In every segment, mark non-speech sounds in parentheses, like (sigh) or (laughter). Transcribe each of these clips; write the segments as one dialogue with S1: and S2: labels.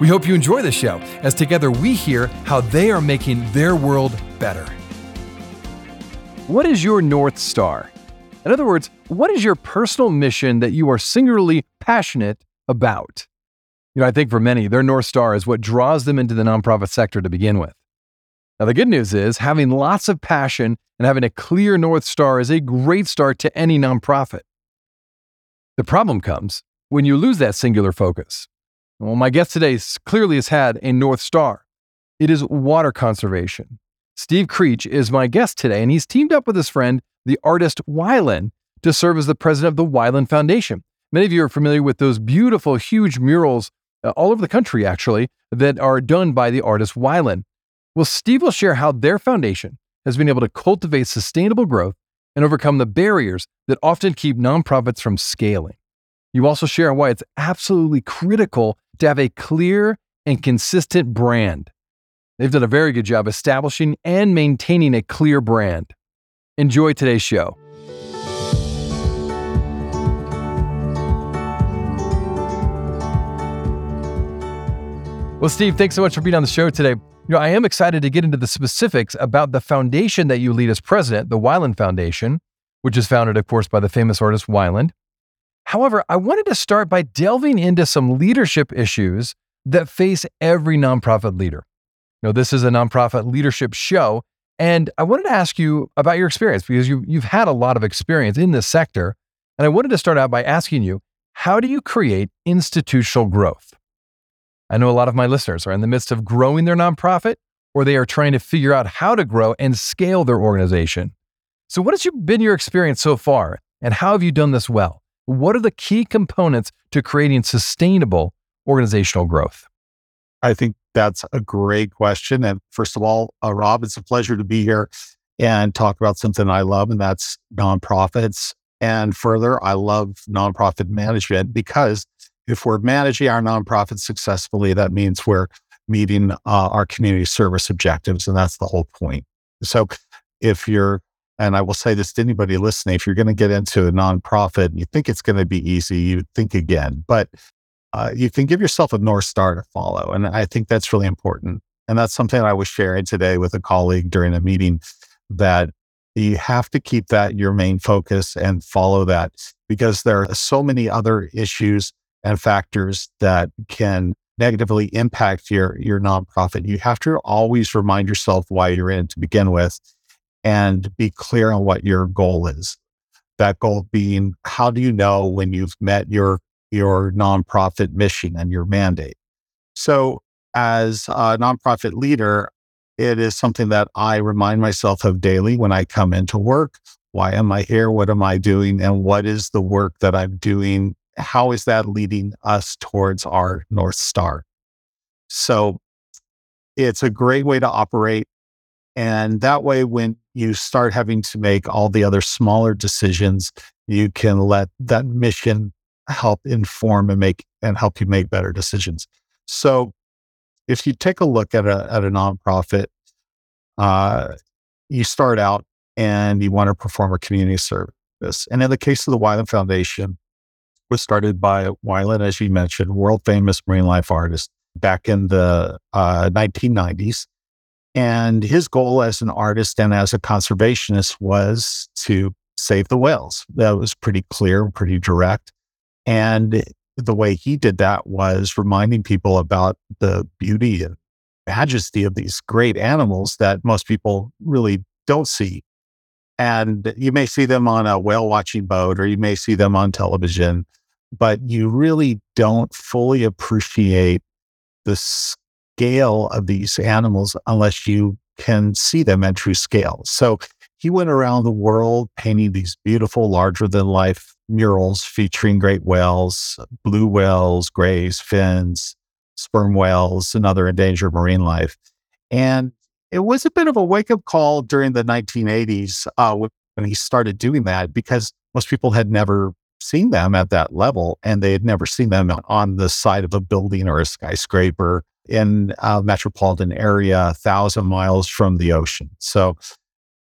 S1: We hope you enjoy the show as together we hear how they are making their world better. What is your North Star? In other words, what is your personal mission that you are singularly passionate about? You know, I think for many, their North Star is what draws them into the nonprofit sector to begin with. Now, the good news is having lots of passion and having a clear North Star is a great start to any nonprofit. The problem comes when you lose that singular focus. Well, my guest today clearly has had a North Star. It is water conservation. Steve Creech is my guest today, and he's teamed up with his friend, the artist Wyland, to serve as the president of the Wyland Foundation. Many of you are familiar with those beautiful, huge murals uh, all over the country, actually, that are done by the artist Wyland. Well, Steve will share how their foundation has been able to cultivate sustainable growth and overcome the barriers that often keep nonprofits from scaling. You also share why it's absolutely critical to have a clear and consistent brand. They've done a very good job establishing and maintaining a clear brand. Enjoy today's show. Well, Steve, thanks so much for being on the show today. You know, I am excited to get into the specifics about the foundation that you lead as president, the Wyland Foundation, which is founded, of course, by the famous artist Wyland. However, I wanted to start by delving into some leadership issues that face every nonprofit leader. Know, this is a nonprofit leadership show, and I wanted to ask you about your experience because you, you've had a lot of experience in this sector. And I wanted to start out by asking you, how do you create institutional growth? I know a lot of my listeners are in the midst of growing their nonprofit or they are trying to figure out how to grow and scale their organization. So, what has been your experience so far, and how have you done this well? What are the key components to creating sustainable organizational growth?
S2: I think that's a great question. And first of all, uh, Rob, it's a pleasure to be here and talk about something I love, and that's nonprofits. And further, I love nonprofit management because if we're managing our nonprofit successfully, that means we're meeting uh, our community service objectives. And that's the whole point. So if you're, and I will say this to anybody listening, if you're going to get into a nonprofit, and you think it's going to be easy, you think again, but uh, you can give yourself a North Star to follow. And I think that's really important. And that's something I was sharing today with a colleague during a meeting that you have to keep that your main focus and follow that because there are so many other issues and factors that can negatively impact your your nonprofit. You have to always remind yourself why you're in to begin with and be clear on what your goal is. That goal being how do you know when you've met your your nonprofit mission and your mandate? So as a nonprofit leader, it is something that I remind myself of daily when I come into work. Why am I here? What am I doing? And what is the work that I'm doing how is that leading us towards our North Star? So it's a great way to operate. And that way, when you start having to make all the other smaller decisions, you can let that mission help inform and make and help you make better decisions. So if you take a look at a, at a nonprofit, uh, you start out and you want to perform a community service. And in the case of the Wyland Foundation, was started by Wyland, as you mentioned, world famous marine life artist back in the uh, 1990s. And his goal as an artist and as a conservationist was to save the whales. That was pretty clear, pretty direct. And the way he did that was reminding people about the beauty and majesty of these great animals that most people really don't see. And you may see them on a whale watching boat or you may see them on television, but you really don't fully appreciate the scale of these animals unless you can see them at true scale. So he went around the world painting these beautiful, larger than life murals featuring great whales, blue whales, grays, fins, sperm whales and other endangered marine life. And it was a bit of a wake up call during the 1980s uh, when he started doing that because most people had never seen them at that level and they had never seen them on the side of a building or a skyscraper in a metropolitan area, a thousand miles from the ocean. So,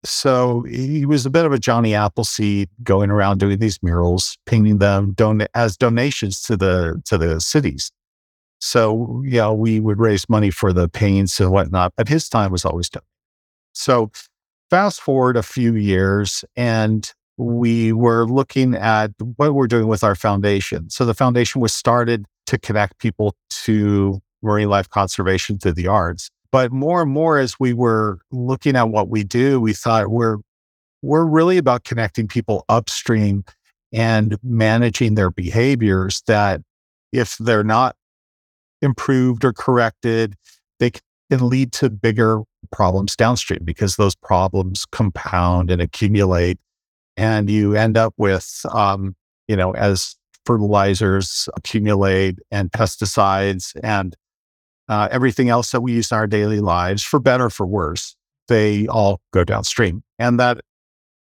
S2: so he was a bit of a Johnny Appleseed going around doing these murals, painting them don- as donations to the to the cities. So, yeah, we would raise money for the paints and whatnot, but his time was always done. So, fast forward a few years, and we were looking at what we're doing with our foundation. So, the foundation was started to connect people to marine life conservation through the arts. But more and more, as we were looking at what we do, we thought we're we're really about connecting people upstream and managing their behaviors that if they're not improved or corrected, they can lead to bigger problems downstream because those problems compound and accumulate. And you end up with, um, you know, as fertilizers accumulate and pesticides and uh, everything else that we use in our daily lives, for better for worse, they all go downstream. And that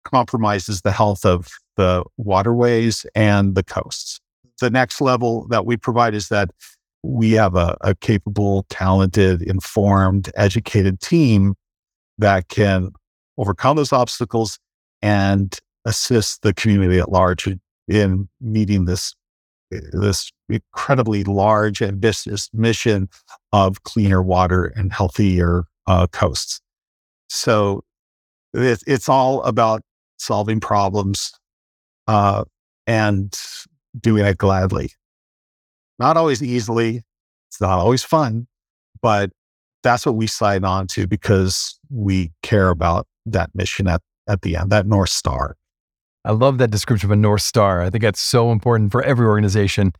S2: compromises the health of the waterways and the coasts. The next level that we provide is that we have a, a capable, talented, informed, educated team that can overcome those obstacles and assist the community at large in meeting this this incredibly large ambitious mission of cleaner water and healthier uh, coasts. So it, it's all about solving problems uh, and doing it gladly. Not always easily. It's not always fun, but that's what we sign on to because we care about that mission at, at the end, that North Star.
S1: I love that description of a North Star. I think that's so important for every organization.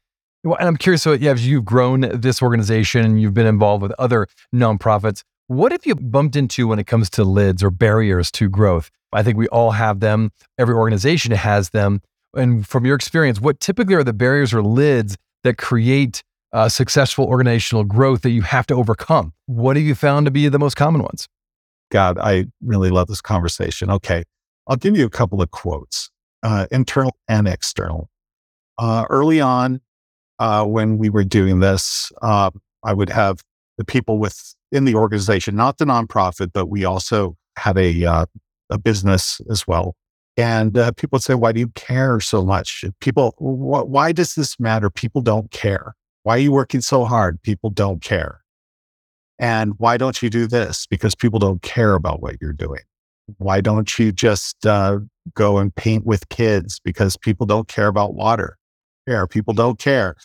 S1: And I'm curious, so yeah, as you've grown this organization and you've been involved with other nonprofits, what have you bumped into when it comes to lids or barriers to growth? I think we all have them. Every organization has them. And from your experience, what typically are the barriers or lids that create uh, successful organizational growth that you have to overcome. What have you found to be the most common ones?
S2: God, I really love this conversation. Okay, I'll give you a couple of quotes, uh, internal and external. Uh, early on, uh, when we were doing this, uh, I would have the people within the organization, not the nonprofit, but we also had a uh, a business as well, and uh, people would say, Why do you care so much? People, wh- why does this matter? People don't care. Why are you working so hard? People don't care. And why don't you do this? Because people don't care about what you're doing. Why don't you just uh, go and paint with kids? Because people don't care about water. Care. People don't care.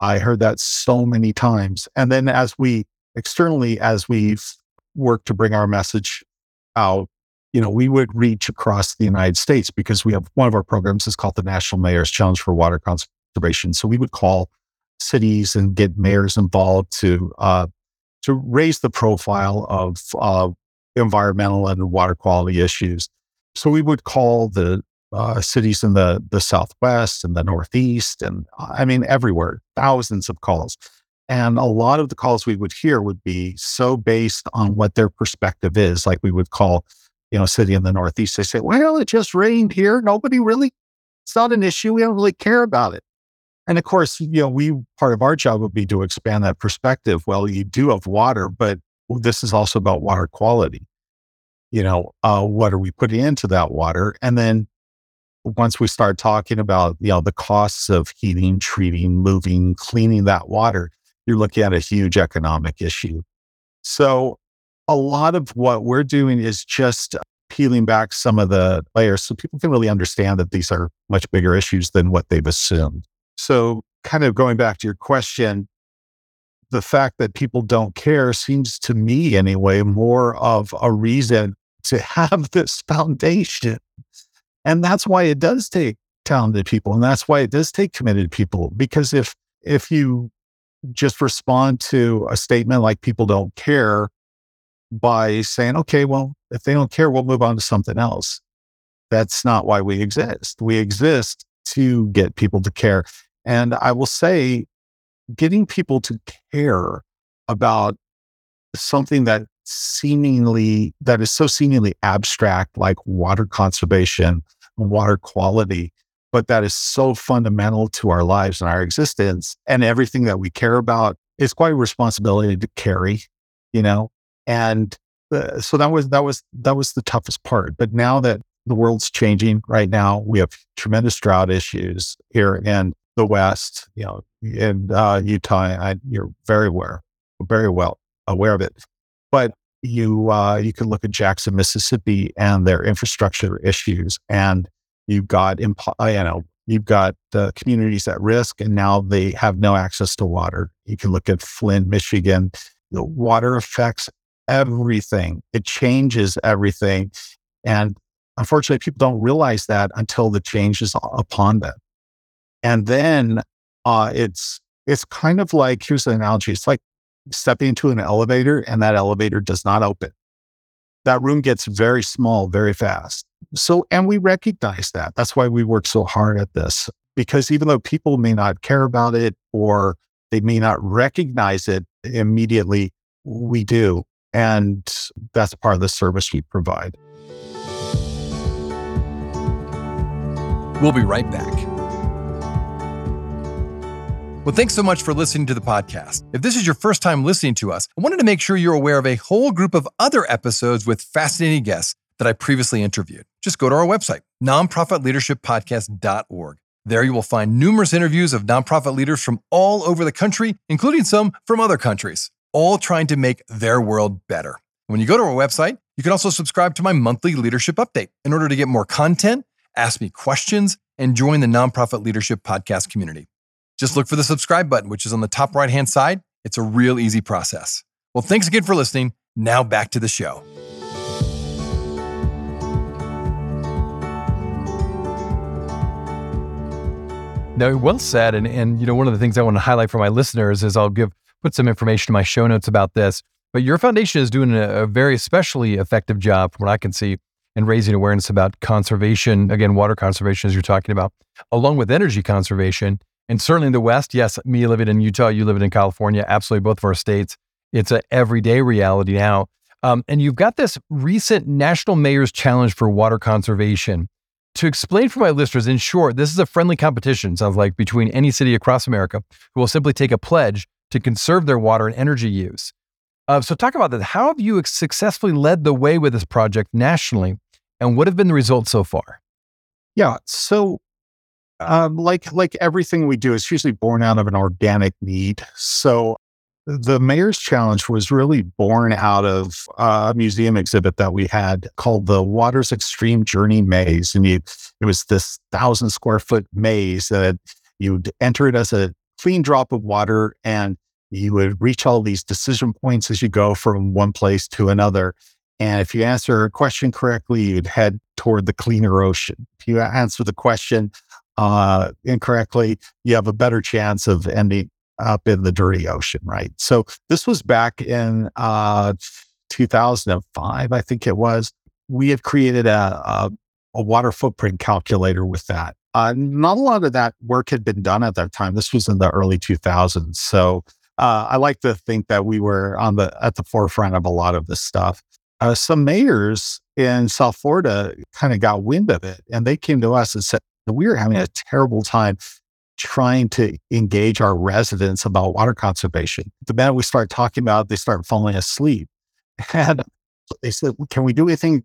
S2: I heard that so many times. And then as we externally, as we've worked to bring our message out, you know, we would reach across the United States because we have one of our programs is called the National Mayor's Challenge for Water Conservation. So we would call cities and get mayors involved to uh, to raise the profile of uh, environmental and water quality issues. So we would call the uh, cities in the the Southwest and the Northeast, and I mean everywhere, thousands of calls. And a lot of the calls we would hear would be so based on what their perspective is. Like we would call you know, city in the Northeast, they say, well, it just rained here. Nobody really, it's not an issue. We don't really care about it. And of course, you know, we part of our job would be to expand that perspective. Well, you do have water, but this is also about water quality. You know, uh, what are we putting into that water? And then once we start talking about, you know, the costs of heating, treating, moving, cleaning that water, you're looking at a huge economic issue. So a lot of what we're doing is just peeling back some of the layers so people can really understand that these are much bigger issues than what they've assumed. So, kind of going back to your question, the fact that people don't care seems to me, anyway, more of a reason to (laughs) have this foundation. And that's why it does take talented people. And that's why it does take committed people. Because if, if you just respond to a statement like people don't care, by saying, okay, well, if they don't care, we'll move on to something else. That's not why we exist. We exist to get people to care. And I will say getting people to care about something that seemingly that is so seemingly abstract like water conservation and water quality but that is so fundamental to our lives and our existence and everything that we care about is quite a responsibility to carry you know? And uh, so that was that was that was the toughest part. But now that the world's changing right now we have tremendous drought issues here in the west you know in uh, utah I, you're very aware very well aware of it but you uh, you can look at Jackson, Mississippi, and their infrastructure issues, and you've got impo- uh, you know you've got uh, communities at risk, and now they have no access to water. You can look at Flint, Michigan. The water affects everything; it changes everything, and unfortunately, people don't realize that until the change is upon them. And then uh, it's it's kind of like here's the analogy: it's like stepping into an elevator and that elevator does not open. That room gets very small very fast. So, and we recognize that. That's why we work so hard at this, because even though people may not care about it or they may not recognize it immediately, we do. And that's part of the service we provide.
S1: We'll be right back. Well, thanks so much for listening to the podcast. If this is your first time listening to us, I wanted to make sure you're aware of a whole group of other episodes with fascinating guests that I previously interviewed. Just go to our website, nonprofitleadershippodcast.org. There you will find numerous interviews of nonprofit leaders from all over the country, including some from other countries, all trying to make their world better. When you go to our website, you can also subscribe to my monthly leadership update in order to get more content, ask me questions, and join the Nonprofit Leadership Podcast community. Just look for the subscribe button, which is on the top right hand side. It's a real easy process. Well, thanks again for listening. Now back to the show. No, well said. And and you know, one of the things I want to highlight for my listeners is I'll give put some information in my show notes about this. But your foundation is doing a, a very especially effective job, from what I can see, in raising awareness about conservation. Again, water conservation, as you're talking about, along with energy conservation and certainly in the West, yes, me living in Utah, you living in California, absolutely both of our states. It's an everyday reality now. Um, and you've got this recent National Mayor's Challenge for Water Conservation. To explain for my listeners, in short, this is a friendly competition, sounds like, between any city across America who will simply take a pledge to conserve their water and energy use. Uh, so, talk about that. How have you successfully led the way with this project nationally, and what have been the results so far?
S2: Yeah. So, um, like like everything we do, it's usually born out of an organic need. So the mayor's challenge was really born out of a museum exhibit that we had called the Waters Extreme Journey Maze, and you, it was this thousand square foot maze that you'd enter it as a clean drop of water, and you would reach all these decision points as you go from one place to another. And if you answer a question correctly, you'd head toward the cleaner ocean. If you answer the question uh, incorrectly, you have a better chance of ending up in the dirty ocean, right? So this was back in uh, 2005, I think it was. We had created a, a, a water footprint calculator with that. Uh, not a lot of that work had been done at that time. This was in the early 2000s. So uh, I like to think that we were on the at the forefront of a lot of this stuff. Uh, some mayors in South Florida kind of got wind of it, and they came to us and said, we were having a terrible time trying to engage our residents about water conservation. The minute we start talking about it, they start falling asleep. (laughs) And they said, Can we do anything?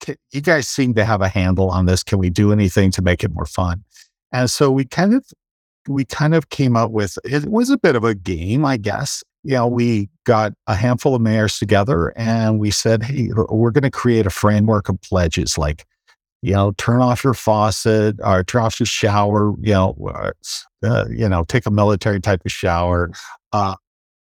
S2: Can, you guys seem to have a handle on this. Can we do anything to make it more fun? And so we kind of we kind of came up with it was a bit of a game, I guess. You know, we got a handful of mayors together and we said, hey, we're going to create a framework of pledges like you know, turn off your faucet or turn off your shower, you know, uh, you know, take a military type of shower, uh,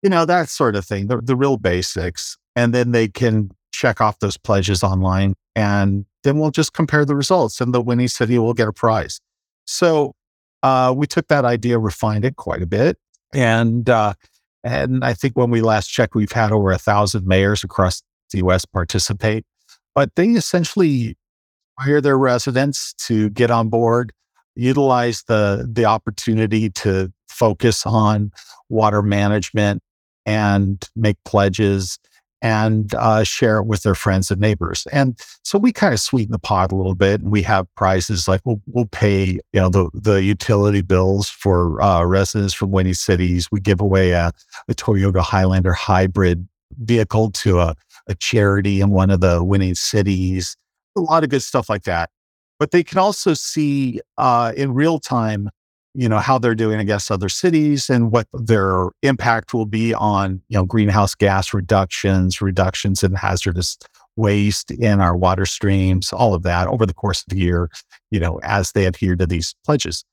S2: you know, that sort of thing, the, the real basics. And then they can check off those pledges online and then we'll just compare the results and the winning city will get a prize. So uh, we took that idea, refined it quite a bit. And, uh, and I think when we last checked, we've had over a thousand mayors across the US participate. But they essentially inspire their residents to get on board, utilize the the opportunity to focus on water management and make pledges and uh, share it with their friends and neighbors. And so we kind of sweeten the pot a little bit, and we have prizes like we'll we'll pay you know the the utility bills for uh, residents from winning cities. We give away a, a Toyota Highlander hybrid vehicle to a, a charity in one of the winning cities. A lot of good stuff like that. But they can also see uh, in real time you know how they're doing against other cities and what their impact will be on you know greenhouse gas reductions reductions in hazardous waste in our water streams all of that over the course of the year you know as they adhere to these pledges.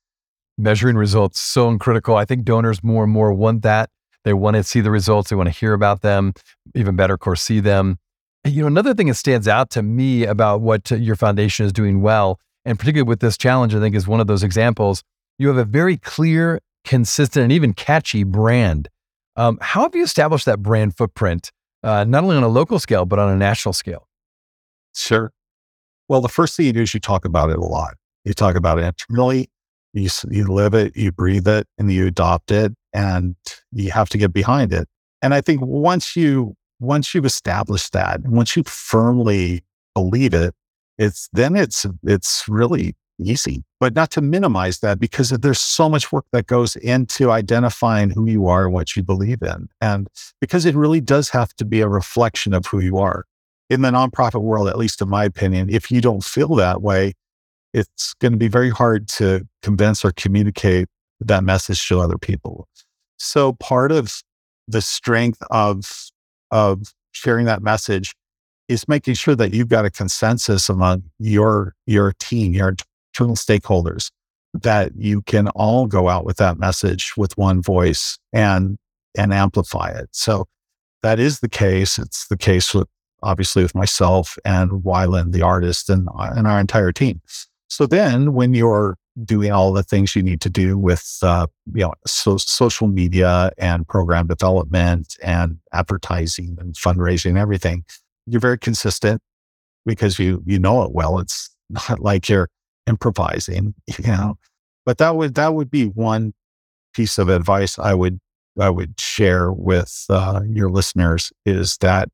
S1: Measuring results so critical i think donors more and more want that. They want to see the results. They want to hear about them even better of course see them you know another thing that stands out to me about what your foundation is doing well and particularly with this challenge i think is one of those examples you have a very clear, consistent, and even catchy brand. Um, how have you established that brand footprint, uh, not only on a local scale, but on a national scale?
S2: Sure. Well, the first thing you do is you talk about it a lot. You talk about it internally, you, you live it, you breathe it, and you adopt it, and you have to get behind it. And I think once you once you've established that, and once you firmly believe it, it's then it's it's really easy, but not to minimize that because there's so much work that goes into identifying who you are and what you believe in. And because it really does have to be a reflection of who you are. In the nonprofit world, at least in my opinion, if you don't feel that way, it's going to be very hard to convince or communicate that message to other people. So part of the strength of, of sharing that message is making sure that you've got a consensus among your your team, your internal stakeholders that you can all go out with that message with one voice and and amplify it. So that is the case. It's the case with obviously with myself and Wyland, the artist, and, and our entire team. So then, when you're doing all the things you need to do with uh, you know so, social media and program development and advertising and fundraising and everything, you're very consistent because you you know it well. It's (laughs) not like you're improvising, (laughs) you know. But that would that would be one piece of advice I would I would share with uh, your listeners is that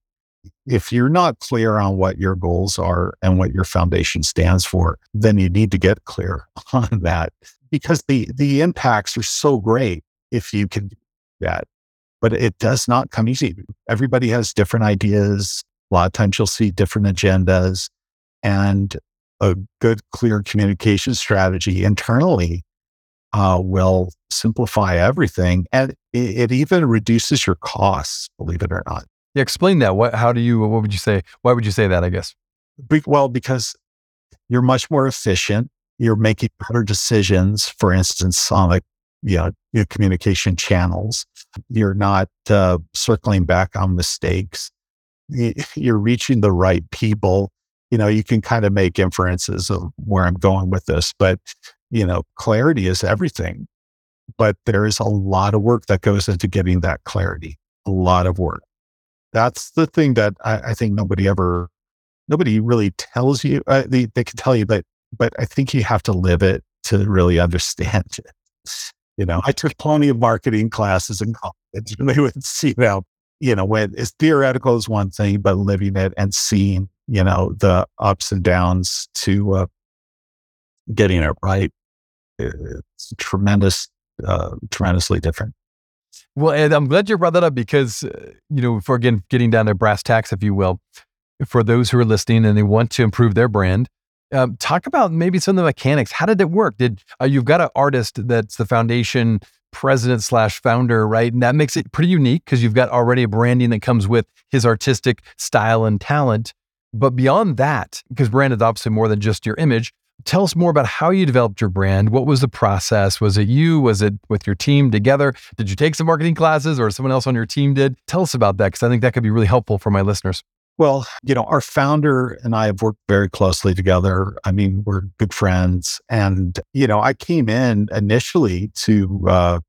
S2: if you're not clear on what your goals are and what your foundation stands for, then you need to get clear (laughs) on that because the the impacts are so great if you can do that. But it does not come easy. Everybody has different ideas. A lot of times you'll see different agendas. And a good, clear communication strategy internally uh, will simplify everything. And it, it, even reduces your costs, believe it or not.
S1: Yeah, explain that. What, how do you, what would you say? Why would you say that, I guess?
S2: Be, well, because you're much more efficient. You're making better decisions, for instance, on like, you know, your communication channels. You're not uh, circling back on mistakes. (laughs) You're reaching the right people you know, you can kind of make inferences of where I'm going with this, but you know, clarity is everything. But there is a lot of work that goes into getting that clarity, a lot of work. That's the thing that I, I think nobody ever, nobody really tells you. Uh, they, they can tell you, but, but I think you have to live it to really understand it. You know, I took plenty of marketing classes in college. And they would see now, you know, when it's theoretical is one thing, but living it and seeing you know, the ups and downs to uh, getting it right. It's tremendous, uh, tremendously different.
S1: Well, and I'm glad you brought that up because, uh, you know, for again, getting down to brass tacks, if you will, for those who are listening and they want to improve their brand, um, talk about maybe some of the mechanics. How did it work? Did uh, you've got an artist that's the foundation president slash founder, right? And that makes it pretty unique because you've got already a branding that comes with his artistic style and talent. But beyond that, because brand is obviously more than just your image, tell us more about how you developed your brand. What was the process? Was it you? Was it with your team together? Did you take some marketing classes or someone else on your team did? Tell us about that because I think that could be really helpful for my listeners.
S2: Well, you know, our founder and I have worked very closely together. I mean, we're good friends. And, you know, I came in initially to, uh,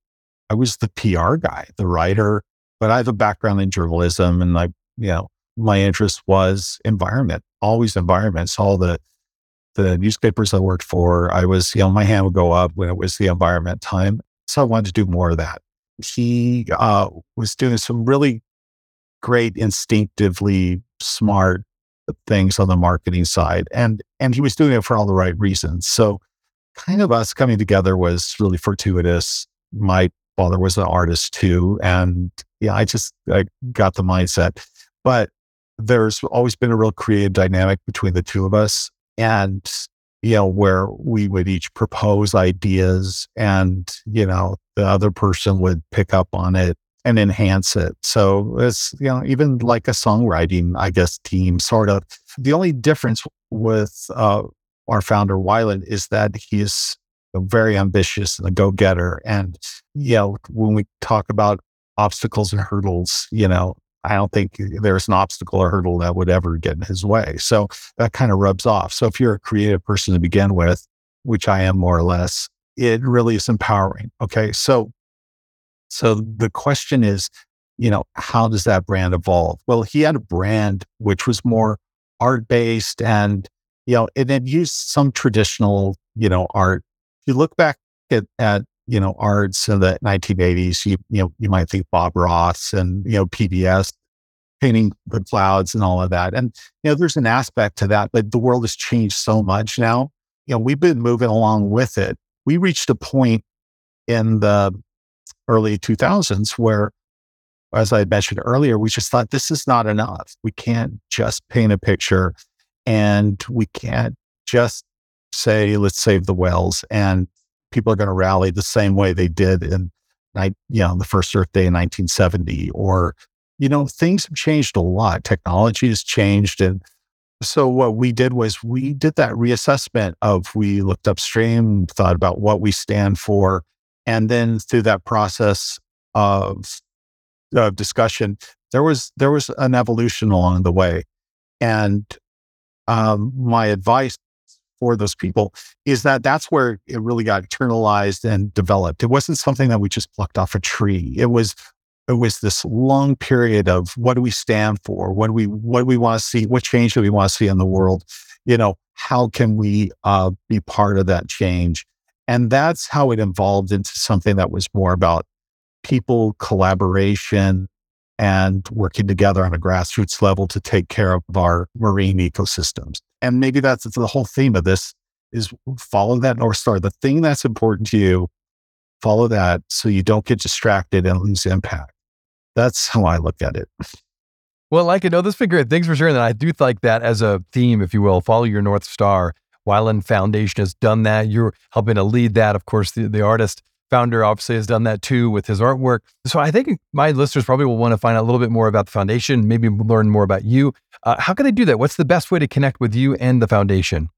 S2: I was the PR guy, the writer, but I have a background in journalism and I, you know, my interest was environment, always environments. All the the newspapers I worked for, I was, you know, my hand would go up when it was the environment time. So I wanted to do more of that. He uh, was doing some really great, instinctively smart things on the marketing side, and and he was doing it for all the right reasons. So, kind of us coming together was really fortuitous. My father was an artist too, and yeah, I just I got the mindset. But there's always been a real creative dynamic between the two of us, and you know, where we would each propose ideas and, you know, the other person would pick up on it and enhance it. So it's, you know, even like a songwriting, I guess, team sort of. The only difference with uh, our founder, Wyland, is that he is very ambitious and a go getter. And, you know, when we talk about obstacles and hurdles, you know, I don't think there's an obstacle or hurdle that would ever get in his way. So that kind of rubs off. So if you're a creative person to begin with, which I am more or less, it really is empowering. Okay. So, so the question is, you know, how does that brand evolve? Well, he had a brand which was more art based and, you know, it had used some traditional, you know, art. If you look back at, at you know, arts in the 1980s, you, you know, you might think Bob Ross and, you know, PBS painting the clouds and all of that. And, you know, there's an aspect to that, but the world has changed so much now. You know, we've been moving along with it. We reached a point in the early 2000s where, as I mentioned earlier, we just thought this is not enough. We can't just paint a picture and we can't just say, let's save the whales and people are going to rally the same way they did in, you know, the first Earth Day in 1970. Or, you know, things have changed a lot. Technology has changed. And so what we did was we did that reassessment of we looked upstream, thought about what we stand for. And then through that process of, of discussion, there was there was an evolution along the way. And um, my advice for those people is that that's where it really got internalized and developed. It wasn't something that we just plucked off a tree. It was it was this long period of what do we stand for? What do we what do we want to see? What change do we want to see in the world? You know, how can we uh, be part of that change? And that's how it evolved into something that was more about people collaboration and working together on a grassroots level to take care of our marine ecosystems. And maybe that's the whole theme of this is follow that North Star. The thing that's important to you, follow that so you don't get distracted and lose impact. That's how I look at it.
S1: Well, it. No, this has been great. Thanks for sharing that. I do like that as a theme, if you will. Follow your North Star. Wyland Foundation has done that. You're helping to lead that. Of course, the, the artist founder obviously has done that too with his artwork. So I think my listeners probably will want to find out a little bit more about the foundation, maybe learn more about you. Uh, how can they do that? What's the best way to connect with you and the foundation?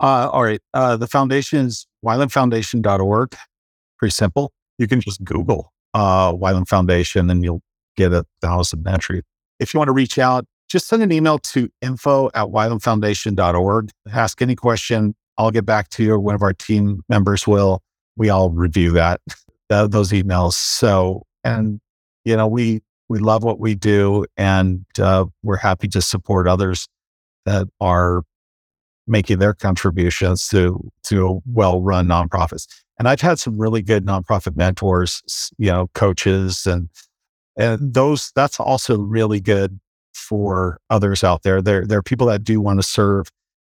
S2: Uh, all right. Uh, the foundation is wylandfoundation.org. Pretty simple. You can just Google uh, Wyland Foundation and you'll get a thousand entries. If you want to reach out, just send an email to info at wylandfoundation.org. Ask any question. I'll get back to you or one of our team members will we all review that, (laughs) those emails. So, and you know, we we love what we do, and uh, we're happy to support others that are making their contributions to to well run nonprofits. And I've had some really good nonprofit mentors, you know, coaches, and and those that's also really good for others out there. There there are people that do want to serve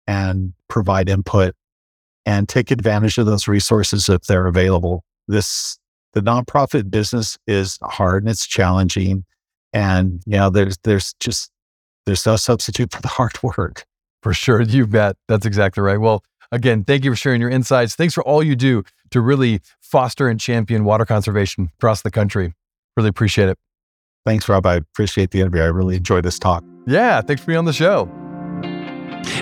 S2: and provide input and take advantage of those resources if they're available. This the nonprofit business is hard and it's challenging. And you know, there's there's just there's no substitute for the hard work.
S1: For sure. You bet. That's exactly right. Well, again, thank you for sharing your insights. Thanks for all you do to really foster and champion water conservation across the country. Really appreciate it.
S2: Thanks, Rob. I appreciate the interview. I really enjoyed this talk.
S1: Yeah, thanks for being on the show.